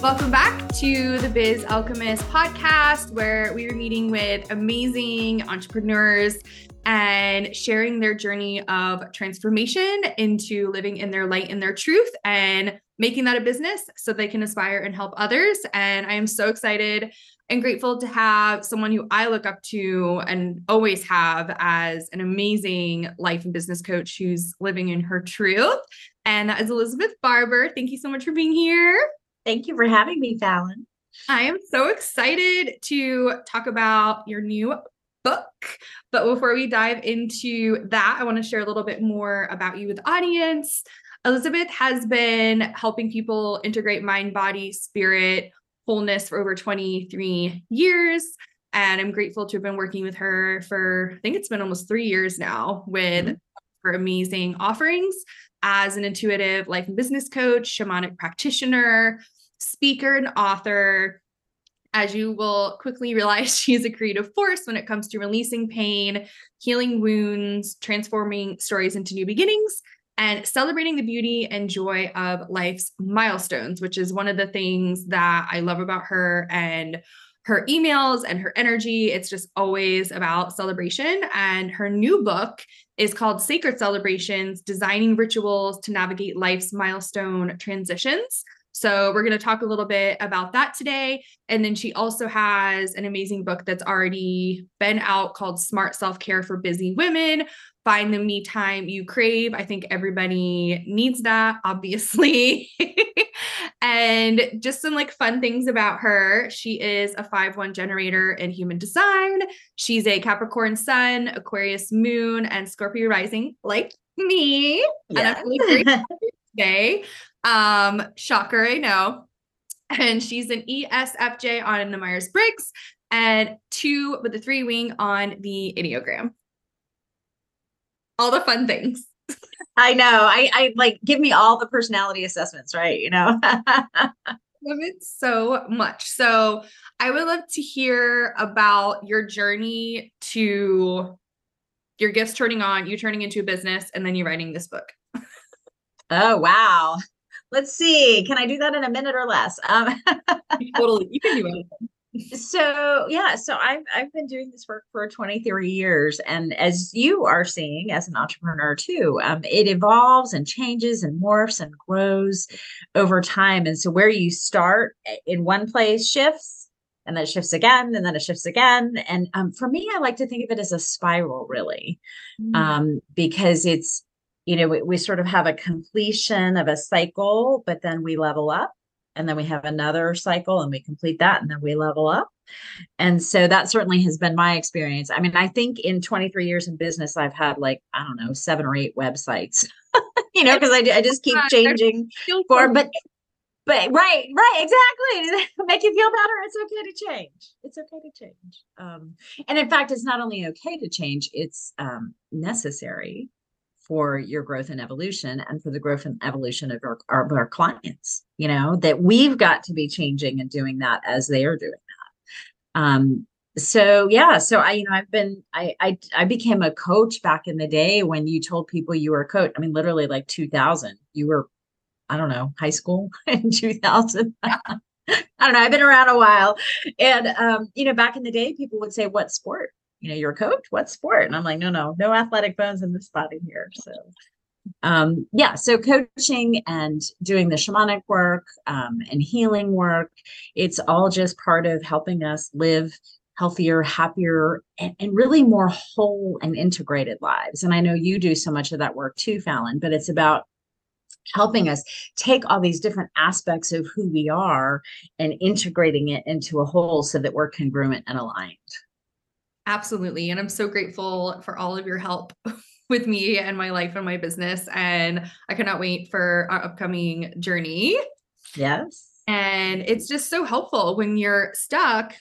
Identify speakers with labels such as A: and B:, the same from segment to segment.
A: Welcome back to the Biz Alchemist podcast, where we are meeting with amazing entrepreneurs and sharing their journey of transformation into living in their light and their truth and making that a business so they can aspire and help others. And I am so excited and grateful to have someone who I look up to and always have as an amazing life and business coach who's living in her truth. And that is Elizabeth Barbour. Thank you so much for being here.
B: Thank you for having me, Fallon.
A: I am so excited to talk about your new book. But before we dive into that, I want to share a little bit more about you with the audience. Elizabeth has been helping people integrate mind, body, spirit, wholeness for over 23 years. And I'm grateful to have been working with her for, I think it's been almost three years now with mm-hmm. Amazing offerings as an intuitive life and business coach, shamanic practitioner, speaker, and author. As you will quickly realize, she is a creative force when it comes to releasing pain, healing wounds, transforming stories into new beginnings, and celebrating the beauty and joy of life's milestones, which is one of the things that I love about her and her emails and her energy. It's just always about celebration. And her new book is called Sacred Celebrations Designing Rituals to Navigate Life's Milestone Transitions. So, we're going to talk a little bit about that today. And then she also has an amazing book that's already been out called Smart Self Care for Busy Women, find the me time you crave. I think everybody needs that, obviously. and just some like fun things about her. She is a 5 1 generator in human design. She's a Capricorn sun, Aquarius moon, and Scorpio rising, like me. Yeah. And I'm really great today. Um, shocker, I know. And she's an ESFJ on the Myers Briggs and two with the three wing on the Enneagram all the fun things.
B: I know. I, I like give me all the personality assessments, right? You know.
A: love it so much. So I would love to hear about your journey to your gifts turning on, you turning into a business, and then you writing this book.
B: oh wow. Let's see. Can I do that in a minute or less? Um,
A: totally. You can do anything
B: so yeah so i've i've been doing this work for 23 years and as you are seeing as an entrepreneur too um, it evolves and changes and morphs and grows over time and so where you start eh, in one place shifts and then it shifts again and then it shifts again and um, for me i like to think of it as a spiral really mm-hmm. um, because it's you know we, we sort of have a completion of a cycle but then we level up and then we have another cycle and we complete that and then we level up. And so that certainly has been my experience. I mean i think in 23 years in business i've had like i don't know seven or eight websites you know because I, I just keep changing for but but right right exactly. Make you feel better. It's okay to change. It's okay to change. Um, and in fact it's not only okay to change it's um, necessary for your growth and evolution and for the growth and evolution of our, our, our clients you know that we've got to be changing and doing that as they are doing that um so yeah so i you know i've been I, I i became a coach back in the day when you told people you were a coach i mean literally like 2000 you were i don't know high school in 2000 I don't know. I've been around a while. And, um, you know, back in the day, people would say, what sport? You know, you're a coach, what sport? And I'm like, no, no, no athletic bones in this body here. So um yeah so coaching and doing the shamanic work um, and healing work it's all just part of helping us live healthier happier and, and, really more whole and integrated lives and i know you do so much of that work too fallon but it's about helping us take all these different aspects of who we are and integrating it into a whole so that we're congruent and aligned
A: Absolutely. And I'm so grateful for all of your help with me and my life and my business. And I cannot wait for our upcoming journey.
B: Yes.
A: And it's just so helpful when you're stuck.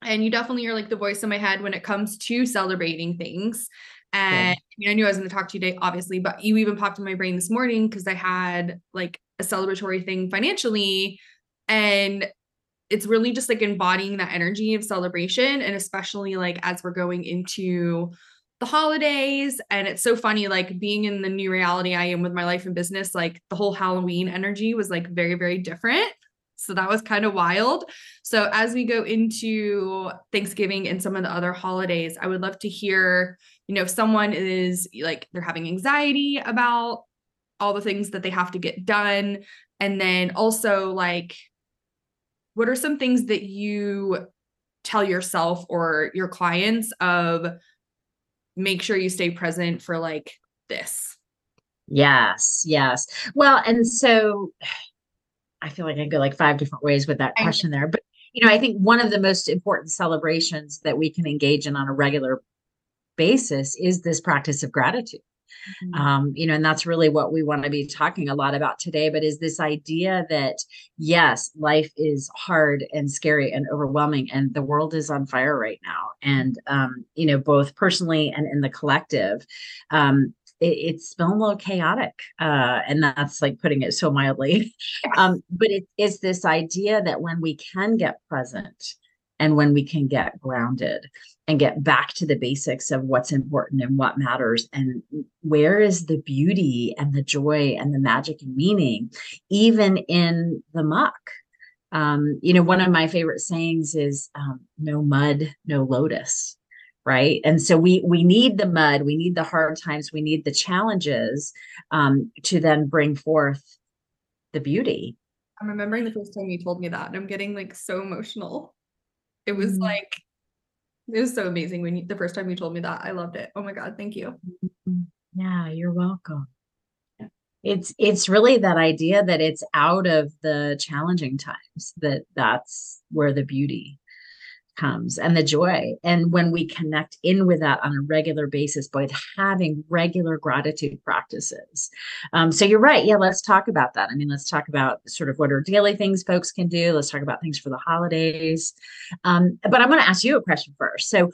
A: And you definitely are like the voice in my head when it comes to celebrating things. And I mean, I knew I was going to talk to you today, obviously, but you even popped in my brain this morning because I had like a celebratory thing financially. And it's really just like embodying that energy of celebration and especially like as we're going into the holidays and it's so funny like being in the new reality I am with my life and business like the whole Halloween energy was like very very different So that was kind of wild. So as we go into Thanksgiving and some of the other holidays, I would love to hear, you know, if someone is like they're having anxiety about all the things that they have to get done. And then also like what are some things that you tell yourself or your clients of make sure you stay present for like this
B: yes yes. Well and so i feel like i go like five different ways with that question there but you know i think one of the most important celebrations that we can engage in on a regular basis is this practice of gratitude Mm-hmm. Um, you know, and that's really what we want to be talking a lot about today. But is this idea that yes, life is hard and scary and overwhelming, and the world is on fire right now, and um, you know, both personally and in the collective. Um, it's been a little chaotic uh, and that's like putting it so mildly um, but it is this idea that when we can get present and when we can get grounded and get back to the basics of what's important and what matters and where is the beauty and the joy and the magic and meaning even in the muck. Um, you know one of my favorite sayings is um, no mud no lotus right? And so we we need the mud we need the hard times we need the challenges um, to then bring forth the beauty.
A: I'm remembering the first time you told me that and i'm getting like so emotional it was mm-hmm. like it was so amazing when you, the first time you told me that. I loved it. Oh my god, thank you.
B: Mm-hmm. Yeah, you're welcome. It's it's really that idea that it's out of the challenging times that that's where the beauty comes and the joy. And when we connect in with that on a regular basis by having regular gratitude practices. Um, so you're right. Yeah, let's talk about that. I mean, let's talk about sort of what are daily things folks can do. Let's talk about things for the holidays. Um, but I'm going to ask you a question first. So,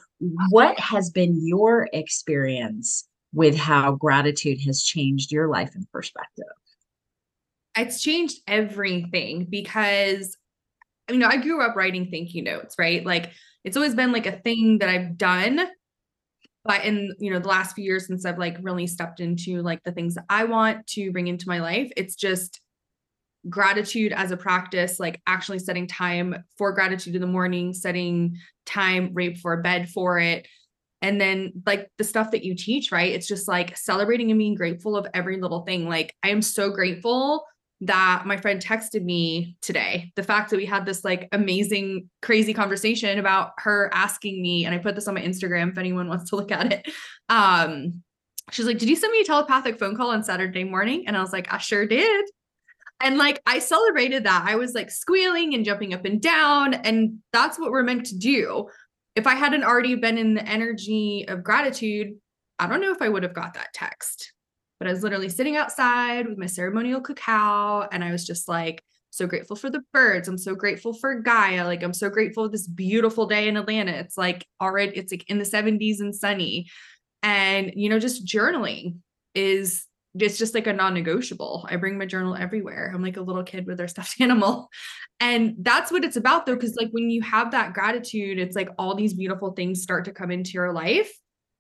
B: what has been your experience with how gratitude has changed your life and perspective?
A: It's changed everything because you know, I grew up writing thank you notes, right? Like it's always been like a thing that I've done. But in, you know, the last few years since I've like really stepped into like the things that I want to bring into my life, it's just gratitude as a practice, like actually setting time for gratitude in the morning, setting time right before bed for it. And then like the stuff that you teach, right? It's just like celebrating and being grateful of every little thing. Like I am so grateful that my friend texted me today. The fact that we had this like amazing, crazy conversation about her asking me, and I put this on my Instagram if anyone wants to look at it. Um, she's like, Did you send me a telepathic phone call on Saturday morning? And I was like, I sure did. And like I celebrated that. I was like squealing and jumping up and down. And that's what we're meant to do. If I hadn't already been in the energy of gratitude, I don't know if I would have got that text but I was literally sitting outside with my ceremonial cacao and I was just like so grateful for the birds. I'm so grateful for Gaia. Like I'm so grateful for this beautiful day in Atlanta. It's like already it's like in the 70s and sunny. And you know just journaling is it's just like a non-negotiable. I bring my journal everywhere. I'm like a little kid with their stuffed animal. And that's what it's about though cuz like when you have that gratitude, it's like all these beautiful things start to come into your life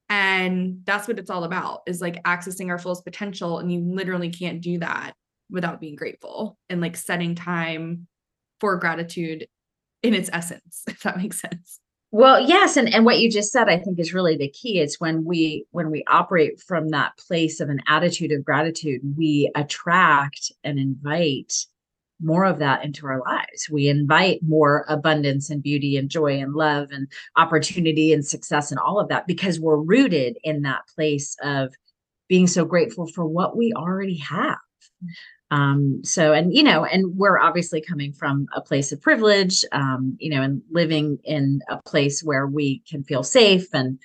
A: and that's what it's all about is like accessing our fullest potential. And you literally can't do that without being grateful and like setting time for gratitude in its essence, if that makes sense.
B: Well, yes, and and what you just said I think is really the key. Is when we when we operate from that place of an attitude of gratitude, we attract and invite more of that into our lives. We invite more abundance and beauty and joy and love and opportunity and success and all of that because we're rooted in that place of being so grateful for what we already have. Um, so, and you know, and we're obviously coming from a place of privilege, um, you know, and living in a place where we can feel safe and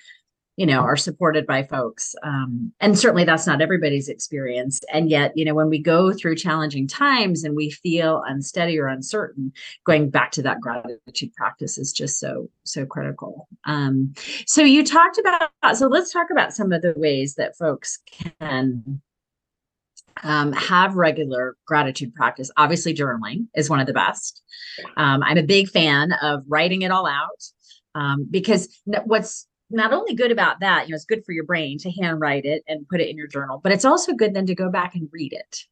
B: you know are supported by folks um, and certainly that's not everybody's experience and yet you know when we go through challenging times and we feel unsteady or uncertain going back to that gratitude practice is just so so critical um, so you talked about so let's talk about some of the ways that folks can um, have regular gratitude practice. Obviously, journaling is one of the best. Um, I'm a big fan of writing it all out um, because what's not only good about that, you know, it's good for your brain to handwrite it and put it in your journal, but it's also good then to go back and read it.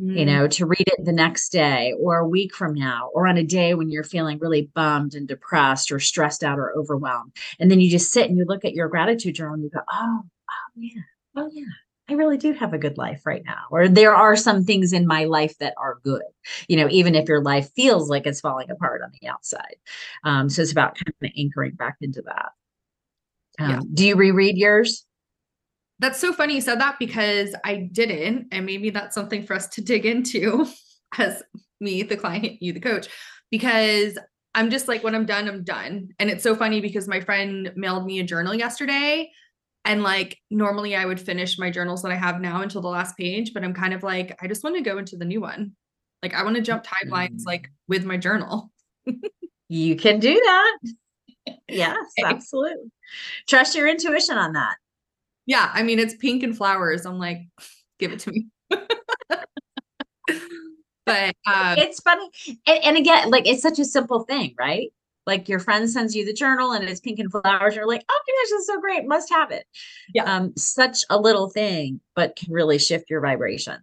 B: mm. you know, to read it the next day or a week from now, or on a day when you're feeling really bummed and depressed or stressed out or overwhelmed. And then you just sit and you look at your gratitude journal and you go, oh, oh yeah, oh yeah. I really do have a good life right now, or there are some things in my life that are good, you know, even if your life feels like it's falling apart on the outside. Um, so it's about kind of anchoring back into that. Um, yeah. Do you reread yours?
A: That's so funny you said that because I didn't. And maybe that's something for us to dig into as me, the client, you, the coach, because I'm just like, when I'm done, I'm done. And it's so funny because my friend mailed me a journal yesterday. And like, normally I would finish my journals that I have now until the last page, but I'm kind of like, I just want to go into the new one. Like, I want to jump timelines like with my journal.
B: you can do that. Yes, absolutely. Trust your intuition on that
A: yeah, I mean, it's pink and flowers. I'm like, give it to me. but um,
B: it's funny. And, and, again, like it's such a simple thing, right? Like your friend sends you the journal and it's pink and flowers. You're like, oh my gosh, that's so great. Must have it. Yeah. Um, such a little thing, but can really shift your vibration.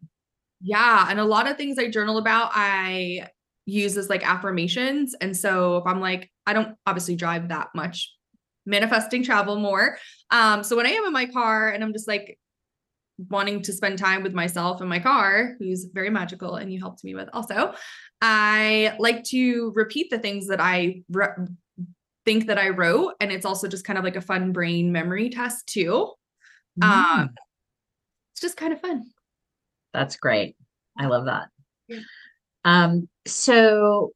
A: Yeah. And a lot of things I journal about, I use as like affirmations. And so if I'm like, I don't obviously drive that much manifesting travel more. Um, so when I am in my car and I'm just like wanting to spend time with myself in my car, who's very magical and you helped me with also, I like to repeat the things that I re- think that I wrote. And it's also just kind of like a fun brain memory test too. Mm. Um, it's just kind of fun.
B: That's great. I love that. Yeah. Um, so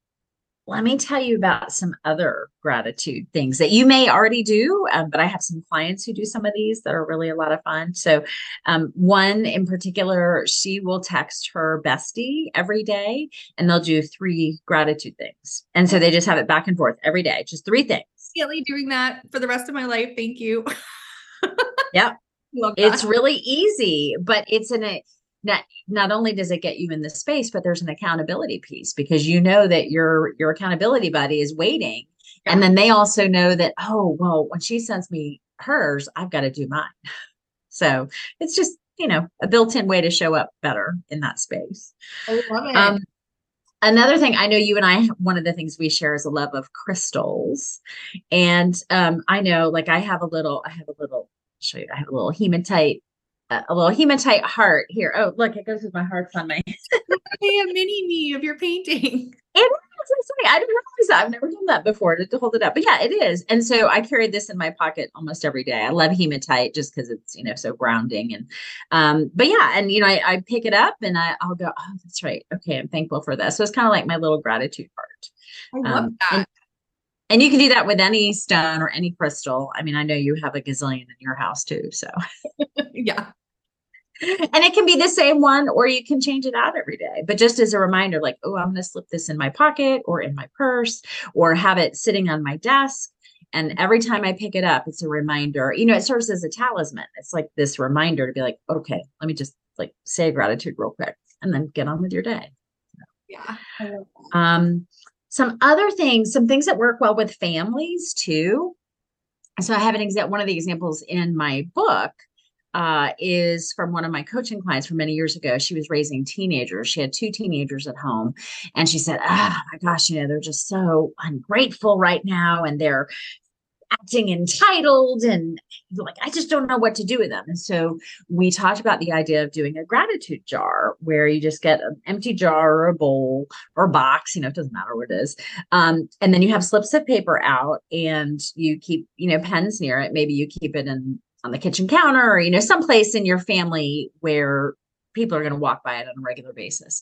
B: let me tell you about some other gratitude things that you may already do, um, but I have some clients who do some of these that are really a lot of fun. So, um, one in particular, she will text her bestie every day and they'll do three gratitude things. And so they just have it back and forth every day, just three things.
A: Really doing that for the rest of my life. Thank you.
B: yep. It's really easy, but it's in a not not only does it get you in the space but there's an accountability piece because you know that your your accountability buddy is waiting yeah. and then they also know that oh well when she sends me hers i've got to do mine so it's just you know a built-in way to show up better in that space I love it. Um, another thing i know you and i one of the things we share is a love of crystals and um, i know like i have a little i have a little show you i have a little hematite a little hematite heart here. Oh, look, it goes with my hearts on my.
A: hey, a mini me of your painting.
B: It is. Sorry, I didn't realize that. I've never done that before to, to hold it up. But yeah, it is. And so I carry this in my pocket almost every day. I love hematite just because it's you know so grounding and um. But yeah, and you know I, I pick it up and I I'll go. Oh, that's right. Okay, I'm thankful for this. So it's kind of like my little gratitude
A: heart. I love um, that.
B: And, and you can do that with any stone or any crystal. I mean, I know you have a gazillion in your house too. So,
A: yeah.
B: And it can be the same one, or you can change it out every day. But just as a reminder, like, oh, I'm going to slip this in my pocket or in my purse or have it sitting on my desk. And every time I pick it up, it's a reminder. You know, it serves as a talisman. It's like this reminder to be like, okay, let me just like say gratitude real quick and then get on with your day.
A: Yeah.
B: Um, some other things, some things that work well with families too. So I have an example, one of the examples in my book uh, is from one of my coaching clients from many years ago. She was raising teenagers. She had two teenagers at home. And she said, Oh my gosh, you know, they're just so ungrateful right now. And they're acting entitled and like i just don't know what to do with them and so we talked about the idea of doing a gratitude jar where you just get an empty jar or a bowl or a box you know it doesn't matter what it is um, and then you have slips of paper out and you keep you know pens near it maybe you keep it in on the kitchen counter or you know someplace in your family where people are going to walk by it on a regular basis.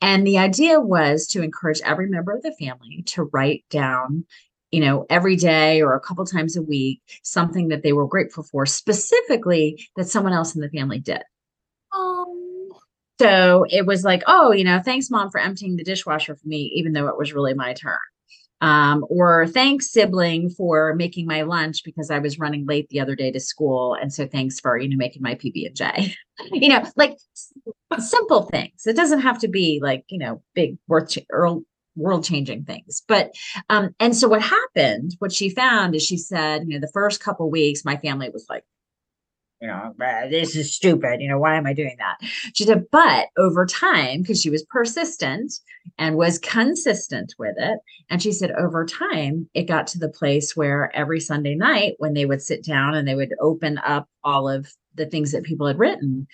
B: And the idea was to encourage every member of the family to write down you know, every day or a couple times a week, something that they were grateful for, specifically that someone else in the family did. So it was like, oh, you know, thanks, mom, for emptying the dishwasher for me, even though it was really my turn. Um, or thanks, sibling, for making my lunch because I was running late the other day to school, and so thanks for you know making my PB and J. you know, like simple things. It doesn't have to be like you know big worth or world changing things but um and so what happened what she found is she said you know the first couple weeks my family was like you know this is stupid. You know, why am I doing that? She said, but over time, because she was persistent and was consistent with it. And she said, over time, it got to the place where every Sunday night, when they would sit down and they would open up all of the things that people had written,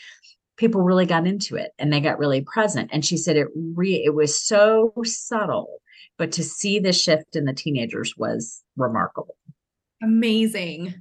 B: people really got into it and they got really present. And she said it re it was so subtle, but to see the shift in the teenagers was remarkable.
A: Amazing.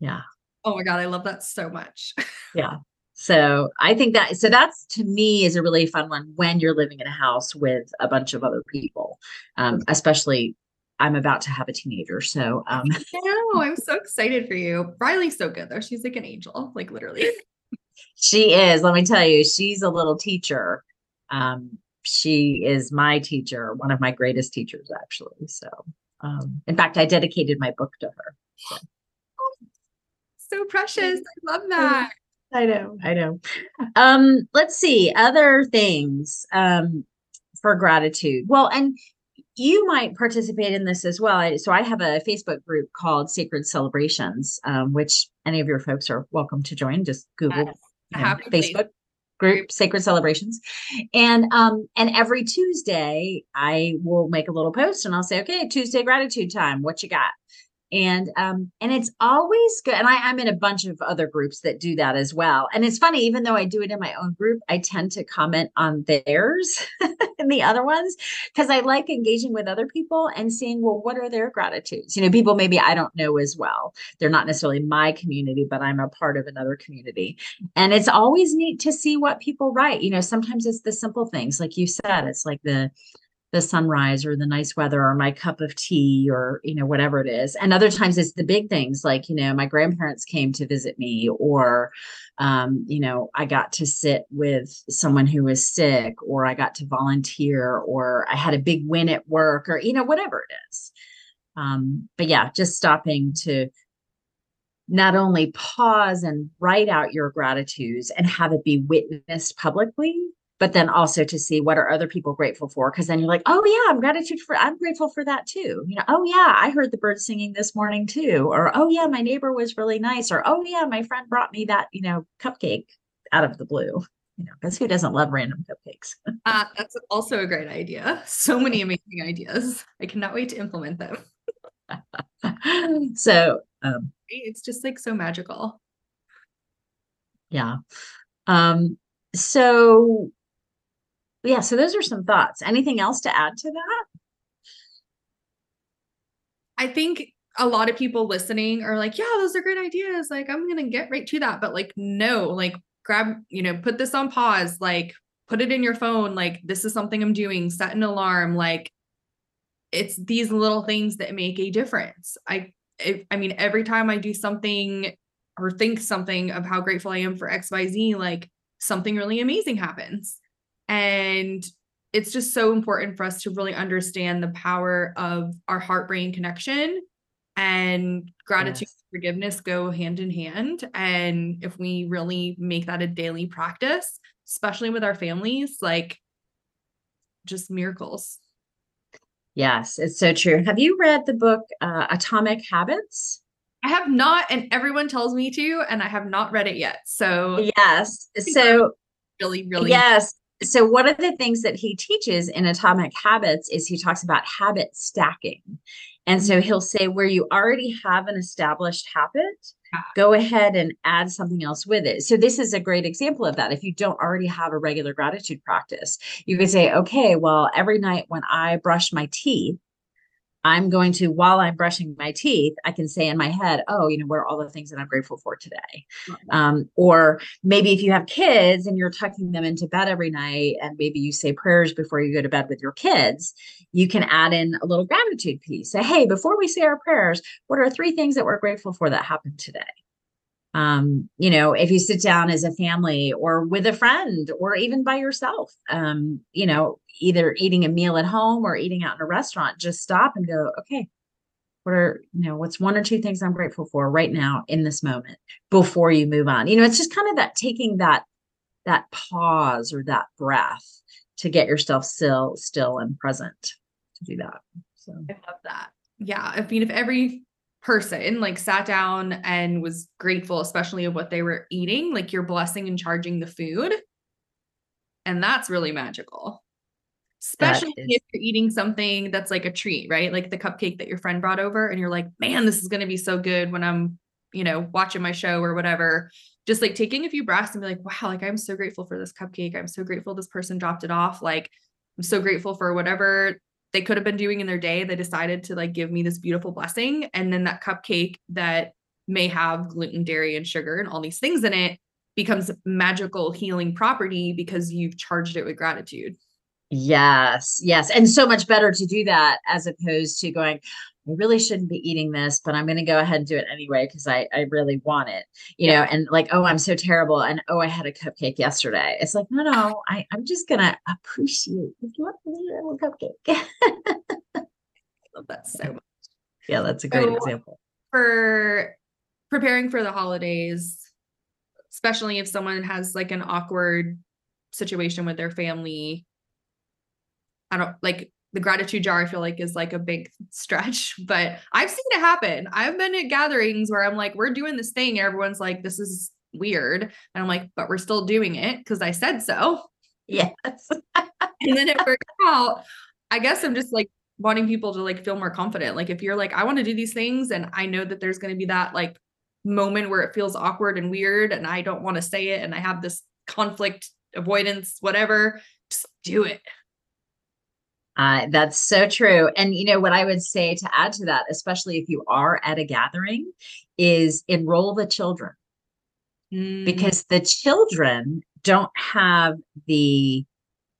B: Yeah.
A: Oh my God, I love that so much.
B: yeah. So I think that so that's to me is a really fun one when you're living in a house with a bunch of other people, um, especially I'm about to have a teenager. So um
A: know, I'm so excited for you. Riley's so good though. She's like an angel, like literally.
B: she is. Let me tell you, she's a little teacher. Um, she is my teacher, one of my greatest teachers, actually. So, um, in fact, I dedicated my book to her. So,
A: so precious. I love that.
B: I know. I know. Um, let's see other things um, for gratitude. Well, and you might participate in this as well. So I have a Facebook group called Sacred Celebrations, um, which any of your folks are welcome to join. Just Google yes you know, Facebook group sacred celebrations and um and every tuesday i will make a little post and i'll say okay tuesday gratitude time what you got and um and it's always good and I, i'm in a bunch of other groups that do that as well. And it's funny even though i do it in my own group i tend to comment on theirs and the other ones because i like engaging with other people and seeing well what are their gratitudes? You know people maybe i don't know as well. They're not necessarily my community but i'm a part of another community. And it's always neat to see what people write. You know sometimes it's the simple things like you said it's like the the sunrise or the nice weather or my cup of tea or you know whatever it is. And other times it's the big things like you know my grandparents came to visit me or um, you know i got to sit with someone who was sick or i got to volunteer or i had a big win at work or you know whatever it is. Um, but yeah just stopping to not only pause and write out your gratitudes and have it be witnessed publicly but then also to see what are other people grateful for because then you're like oh yeah i'm gratitude for i'm grateful for that too. You know oh yeah i heard the birds singing this morning too or oh yeah my neighbor was really nice or oh yeah my friend brought me that you know cupcake out of the blue. You know because who doesn't love random cupcakes?
A: Uh, that's also a great idea. So many amazing ideas. I cannot wait to implement them.
B: So um
A: it's just like so magical.
B: Yeah. Um so yeah, so those are some thoughts. Anything else to add to that?
A: I think a lot of people listening are like, yeah, those are great ideas. Like, I'm going to get right to that. But like, no, like, grab, you know, put this on pause, like, put it in your phone. Like, this is something I'm doing, set an alarm. Like, it's these little things that make a difference. I, I mean, every time I do something or think something of how grateful I am for XYZ, like, something really amazing happens. And it's just so important for us to really understand the power of our heart brain connection and gratitude yes. and forgiveness go hand in hand. And if we really make that a daily practice, especially with our families, like just miracles.
B: Yes, it's so true. Have you read the book uh, Atomic Habits?
A: I have not, and everyone tells me to, and I have not read it yet. So,
B: yes. So,
A: really, really,
B: yes so one of the things that he teaches in atomic habits is he talks about habit stacking. And so mm-hmm. he'll say where you already have an established habit go ahead and add something else with it. So this is a great example of that. If you don't already have a regular gratitude practice you could say okay well every night when i brush my teeth I'm going to, while I'm brushing my teeth, I can say in my head, oh, you know, what are all the things that I'm grateful for today? Um, or maybe if you have kids and you're tucking them into bed every night, and maybe you say prayers before you go to bed with your kids, you can add in a little gratitude piece. Say, hey, before we say our prayers, what are three things that we're grateful for that happened today? Um, you know, if you sit down as a family or with a friend or even by yourself, um, you know, either eating a meal at home or eating out in a restaurant, just stop and go, okay, what are, you know, what's one or two things I'm grateful for right now in this moment before you move on? You know, it's just kind of that taking that that pause or that breath to get yourself still still and present to do that. So
A: I love that. Yeah. I mean, if every person like sat down and was grateful especially of what they were eating like you're blessing and charging the food. And that's really magical. Especially if you're eating something that's like a treat right? Like the cupcake that your friend brought over and you're like man this is going to be so good when i'm you know watching my show or whatever. Just like taking a few breaths and be like wow like i'm so grateful for this cupcake. I'm so grateful this person dropped it off. Like i'm so grateful for whatever they could have been doing in their day they decided to like give me this beautiful blessing and then that cupcake that may have gluten dairy and sugar and all these things in it becomes magical healing property because you've charged it with gratitude.
B: Yes yes and so much better to do that as opposed to going I really shouldn't be eating this, but I'm going to go ahead and do it anyway because I, I really want it, you yeah. know, and like, oh, I'm so terrible. And oh, I had a cupcake yesterday. It's like, no, no, I, I'm just going to appreciate if you want a little cupcake.
A: I love that so much.
B: Yeah, that's a great so, example.
A: For preparing for the holidays, especially if someone has like an awkward situation with their family, I don't like the gratitude jar, I feel like is like a big stretch, but I've seen it happen. I've been at gatherings where I'm like, we're doing this thing. And everyone's like, this is weird. And I'm like, but we're still doing it because I said so.
B: Yes.
A: and then it worked out. I guess I'm just like wanting people to like feel more confident. Like if you're like, I want to do these things and I know that there's going to be that like moment where it feels awkward and weird and I don't want to say it and I have this conflict avoidance, whatever, just do it.
B: Uh, that's so true. And, you know, what I would say to add to that, especially if you are at a gathering, is enroll the children mm. because the children don't have the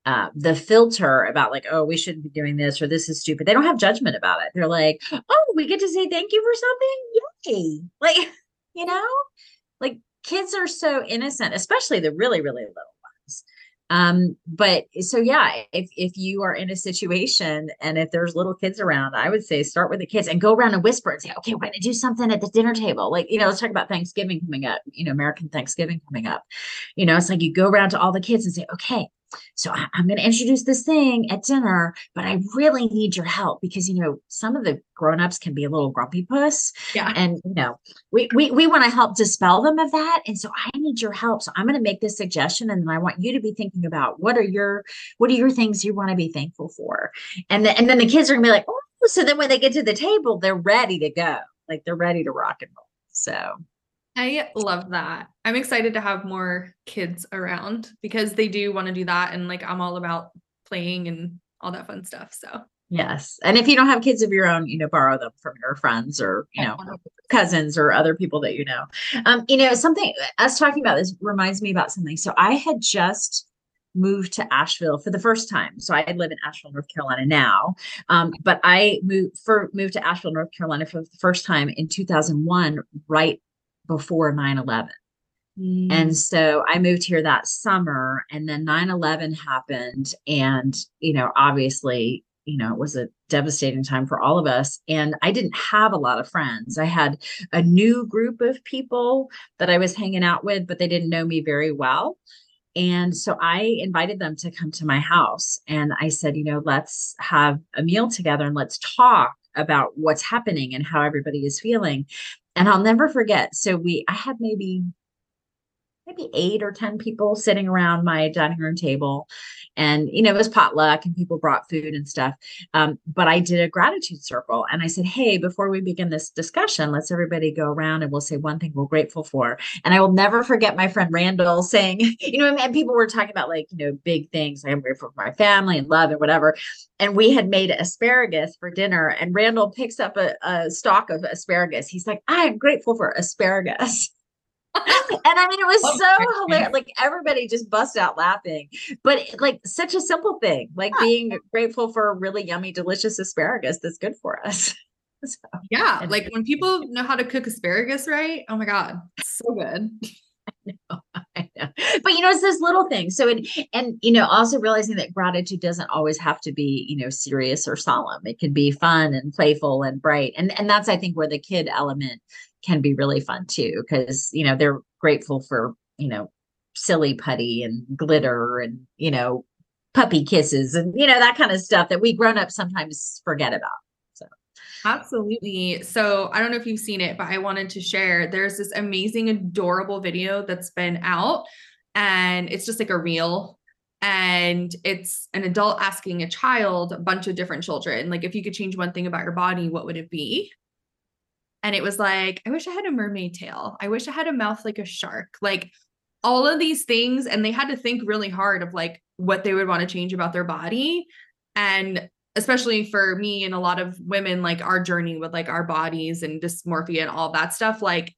B: uh, the filter about like, oh, we shouldn't be doing this or this is stupid. They don't have judgment about it. They're like, oh, we get to say thank you for something. Yay. Like, you know, like kids are so innocent, especially the really, really little um but so yeah if if you are in a situation and if there's little kids around i would say start with the kids and go around and whisper and say okay we're going to do something at the dinner table. Like you know let's talk about thanksgiving coming up you know american thanksgiving coming up. You know it's like you go around to all the kids and say okay so I, am going to introduce this thing at dinner, but I really need your help because you know some of the grown-ups can be a little grumpy puss.
A: Yeah.
B: And you know, we we we want to help dispel them of that. And so I need your help. So I'm going to make this suggestion and then I want you to be thinking about what are your what are your things you want to be thankful for. And then and then the kids are going to be like, "Oh, so then when they get to the table, they're ready to go. Like they're ready to rock and roll." So
A: I love that. I'm excited to have more kids around because they do want to do that. And like, I'm all about playing and all that fun stuff. So,
B: yes. And if you don't have kids of your own, you know, borrow them from your friends or, you know, cousins or other people that you know. Um, you know, something us talking about this reminds me about something. So, I had just moved to Asheville for the first time. So I live in Asheville, North Carolina now. Um, but I moved for moved to Asheville, North Carolina for the first time in 2001, right before 9 11. Mm. And so I moved here that summer, and then 9 11 happened. And, you know, obviously, you know, it was a devastating time for all of us. And I didn't have a lot of friends. I had a new group of people that I was hanging out with, but they didn't know me very well. And so I invited them to come to my house. And I said, you know, let's have a meal together and let's talk about what's happening and how everybody is feeling. And I'll never forget. So we, I had maybe maybe eight or 10 people sitting around my dining room table. And, you know, it was potluck and people brought food and stuff. Um, but I did a gratitude circle and I said, Hey, before we begin this discussion, let's everybody go around and we'll say one thing we're grateful for. And I will never forget my friend Randall saying, you know, and people were talking about like, you know, big things. I'm grateful for my family and love and whatever. And we had made asparagus for dinner. And Randall picks up a, a stalk of asparagus. He's like, I'm grateful for asparagus. And I mean, it was oh, so hilarious. Like everybody just bust out laughing, but like such a simple thing, like yeah. being grateful for a really yummy, delicious asparagus that's good for us.
A: so, yeah, like when people know how to cook asparagus right, oh my god, so good.
B: I know, I know. But you know, it's those little things. So, and and you know, also realizing that gratitude doesn't always have to be, you know, serious or solemn. It can be fun and playful and bright. And and that's I think where the kid element can be really fun too because you know they're grateful for you know silly putty and glitter and you know puppy kisses and you know that kind of stuff that we grown up sometimes forget about so
A: Absolutely. So I don't know if you've seen it, but I wanted to share. There's this amazing, adorable video that's been out, and it's just like a reel. And it's an adult asking a child, a bunch of different children, like, if you could change one thing about your body, what would it be? And it was like, I wish I had a mermaid tail. I wish I had a mouth like a shark. Like all of these things. And they had to think really hard of like what they would want to change about their body. And especially for me and a lot of women, like our journey with like our bodies and dysmorphia and all that stuff, like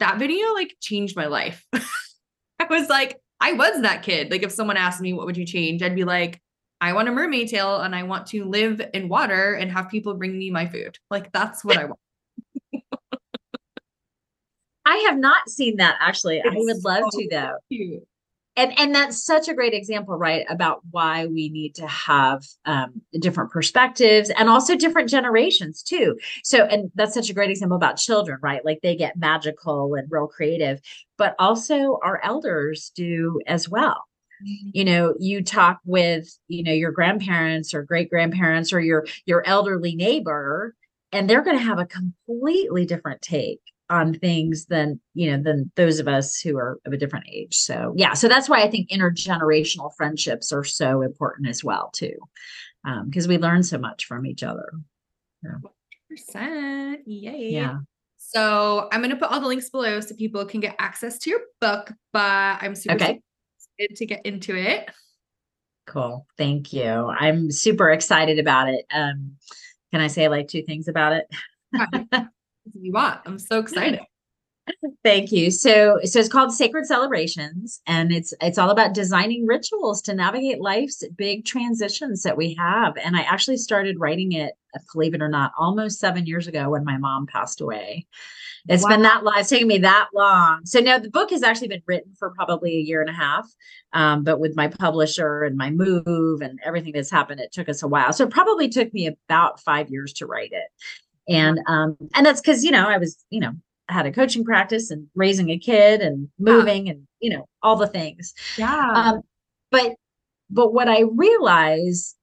A: that video like changed my life. I was like, I was that kid. Like if someone asked me what would you change, I'd be like, I want a mermaid tail and I want to live in water and have people bring me my food. Like that's what I want.
B: I have not seen that actually. It's I would love so to though. Cute and and that's such a great example right about why we need to have um, different perspectives and also different generations too so and that's such a great example about children right like they get magical and real creative but also our elders do as well mm-hmm. you know you talk with you know your grandparents or great grandparents or your your elderly neighbor and they're going to have a completely different take on things than you know than those of us who are of a different age. So yeah so that's why i think intergenerational friendships are so important as well too because um, we learn so much from each other.
A: Yeah. percent yay. Yeah. So i'm going to put all the links below so people can get access to your book but i'm super okay. excited to get into it.
B: Cool. Thank you. I'm super excited about it. Um can i say like two things about it
A: you want. I'm so excited.
B: Thank you. So, so it's called Sacred Celebrations, and it's it's all about designing rituals to navigate life's big transitions that we have. And I actually started writing it, believe it or not, almost seven years ago when my mom passed away. It's wow. been that long. It's taken me that long. So now the book has actually been written for probably a year and a half. Um, but with my publisher and my move and everything that's happened, it took us a while. So it probably took me about five years to write it and um and that's because you know i was you know I had a coaching practice and raising a kid and moving yeah. and you know all the things
A: yeah um
B: but but what i realized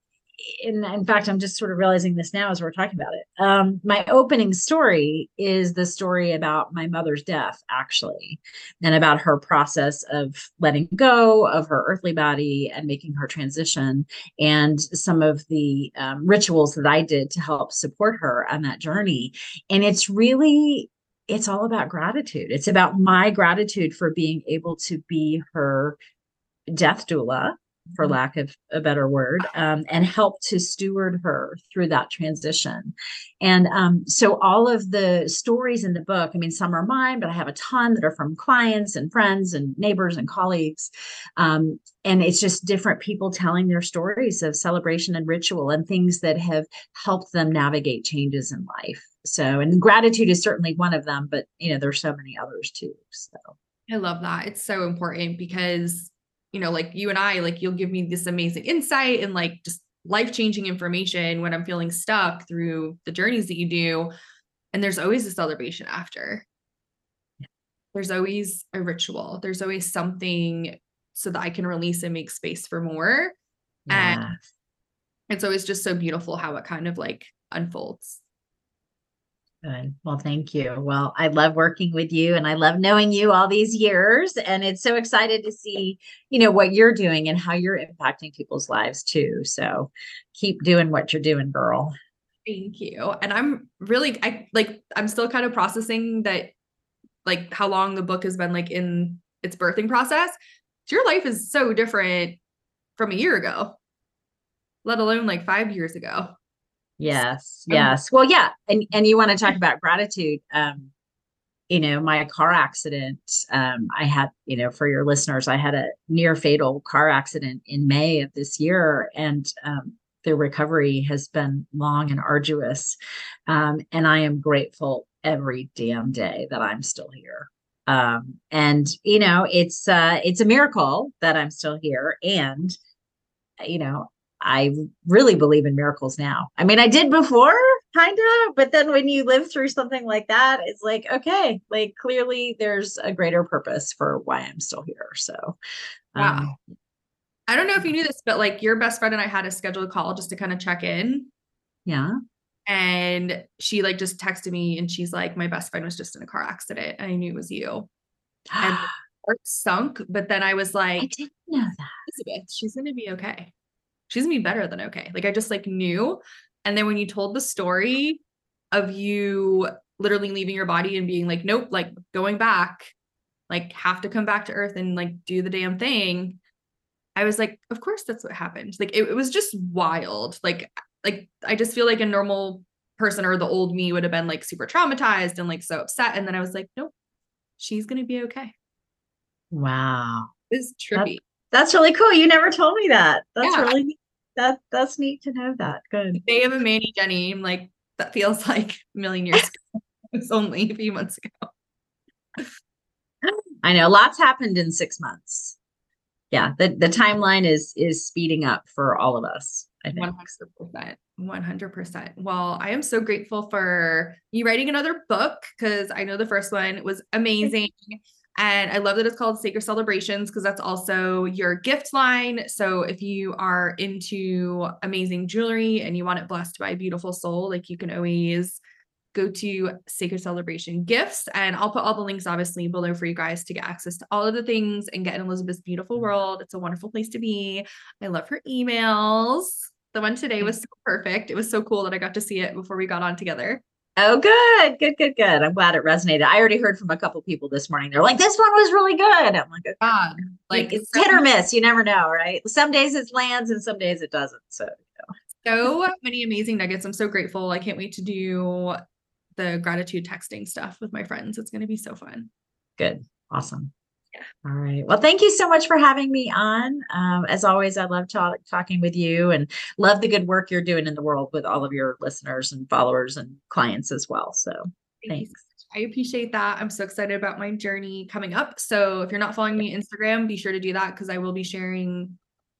B: in, in fact, I'm just sort of realizing this now as we're talking about it. Um, my opening story is the story about my mother's death, actually, and about her process of letting go of her earthly body and making her transition, and some of the um, rituals that I did to help support her on that journey. And it's really it's all about gratitude. It's about my gratitude for being able to be her death doula for mm-hmm. lack of a better word, um, and help to steward her through that transition. And um, so, all of the stories in the book, I mean, some are mine, but I have a ton that are from clients and friends and neighbors and colleagues. Um, and it's just different people telling their stories of celebration and ritual and things that have helped them navigate changes in life. So, and gratitude is certainly one of them, but you know, there's so many others too. So,
A: I love that. It's so important because you know, like you and I, like you'll give me this amazing insight and like just life changing information when I'm feeling stuck through the journeys that you do. And there's always a celebration after. There's always a ritual. There's always something so that I can release and make space for more. Yeah. And it's always just so beautiful how it kind of like unfolds.
B: Good. Well, thank you. Well, I love working with you and I love knowing you all these years. And it's so excited to see, you know, what you're doing and how you're impacting people's lives too. So keep doing what you're doing, girl.
A: Thank you. And I'm really I like I'm still kind of processing that like how long the book has been like in its birthing process. Your life is so different from a year ago, let alone like five years ago.
B: Yes, yes. Well, yeah, and and you want to talk about gratitude. Um, you know, my car accident. Um, I had, you know, for your listeners, I had a near fatal car accident in May of this year, and um, the recovery has been long and arduous. Um, and I am grateful every damn day that I'm still here. Um, and you know, it's uh, it's a miracle that I'm still here, and you know, I really believe in miracles now. I mean, I did before, kind of, but then when you live through something like that, it's like, okay, like clearly there's a greater purpose for why I'm still here. So,
A: wow. Um, I don't know if you knew this, but like your best friend and I had a scheduled call just to kind of check in.
B: Yeah.
A: And she like just texted me and she's like, My best friend was just in a car accident. And I knew it was you. And heart sunk. But then I was like,
B: I didn't know that.
A: Elizabeth, she's gonna be okay. She's gonna be better than okay. Like I just like knew. And then when you told the story of you literally leaving your body and being like, nope, like going back, like have to come back to earth and like do the damn thing. I was like, of course that's what happened. Like it, it was just wild. Like, like I just feel like a normal person or the old me would have been like super traumatized and like so upset. And then I was like, nope, she's gonna be okay.
B: Wow.
A: It's trippy.
B: That's really cool. You never told me that. That's
A: Yeah.
B: really that that's neat to know that. Good.
A: Day of a Manny Jenny. I'm like, that feels like a million years ago. It's only a few months ago.
B: I know lots happened in six months. Yeah, the, the timeline is is speeding up for all of us. I think.
A: One hundred percent. One hundred percent. Well, I am so grateful for you writing another book because I know the first one was amazing. And I love that it's called Sacred Celebrations because that's also your gift line. So if you are into amazing jewelry and you want it blessed by a beautiful soul, like you can always go to Sacred Celebration Gifts. And I'll put all the links obviously below for you guys to get access to all of the things and get in Elizabeth's beautiful world. It's a wonderful place to be. I love her emails. The one today mm. was so perfect. It was so cool that I got to see it before we got on together.
B: Oh, good, good, good, good. I'm glad it resonated. I already heard from a couple people this morning. They're like, "This one was really good." I'm like.
A: God,
B: like it's
A: so,
B: hit or miss. You never know, right? Some days it lands and some days it doesn't. So
A: so many amazing nuggets. I'm so grateful. I can't wait to do the gratitude texting stuff with my friends. It's going to be so fun.
B: good, awesome.
A: Yeah.
B: All right. Well, thank you so much for having me on. Um, as always, I love talk, talking with you and love the good work you're doing in the world with all of your listeners and followers and clients as well. So thanks.
A: I appreciate that. I'm so excited about my journey coming up. So if you're not following me on Instagram, be sure to do that because I will be sharing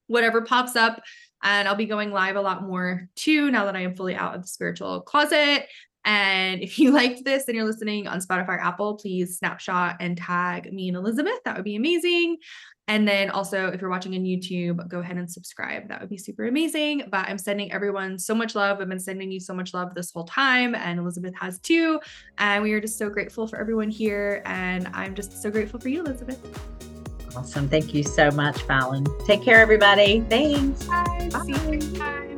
A: whatever pops up. And I'll be going live a lot more too now that I am fully out of the spiritual closet. And if you liked this and you're listening on Spotify or Apple, please snapshot and tag me and Elizabeth. That would be amazing. And then also, if you're watching on YouTube, go ahead and subscribe. That would be super amazing. But I'm sending everyone so much love. I've been sending you so much love this whole time, and Elizabeth has too. And we are just so grateful for everyone here. And I'm just so grateful for you, Elizabeth.
B: Awesome. Thank you so much, Fallon. Take care, everybody. Thanks.
A: Bye. See you next time.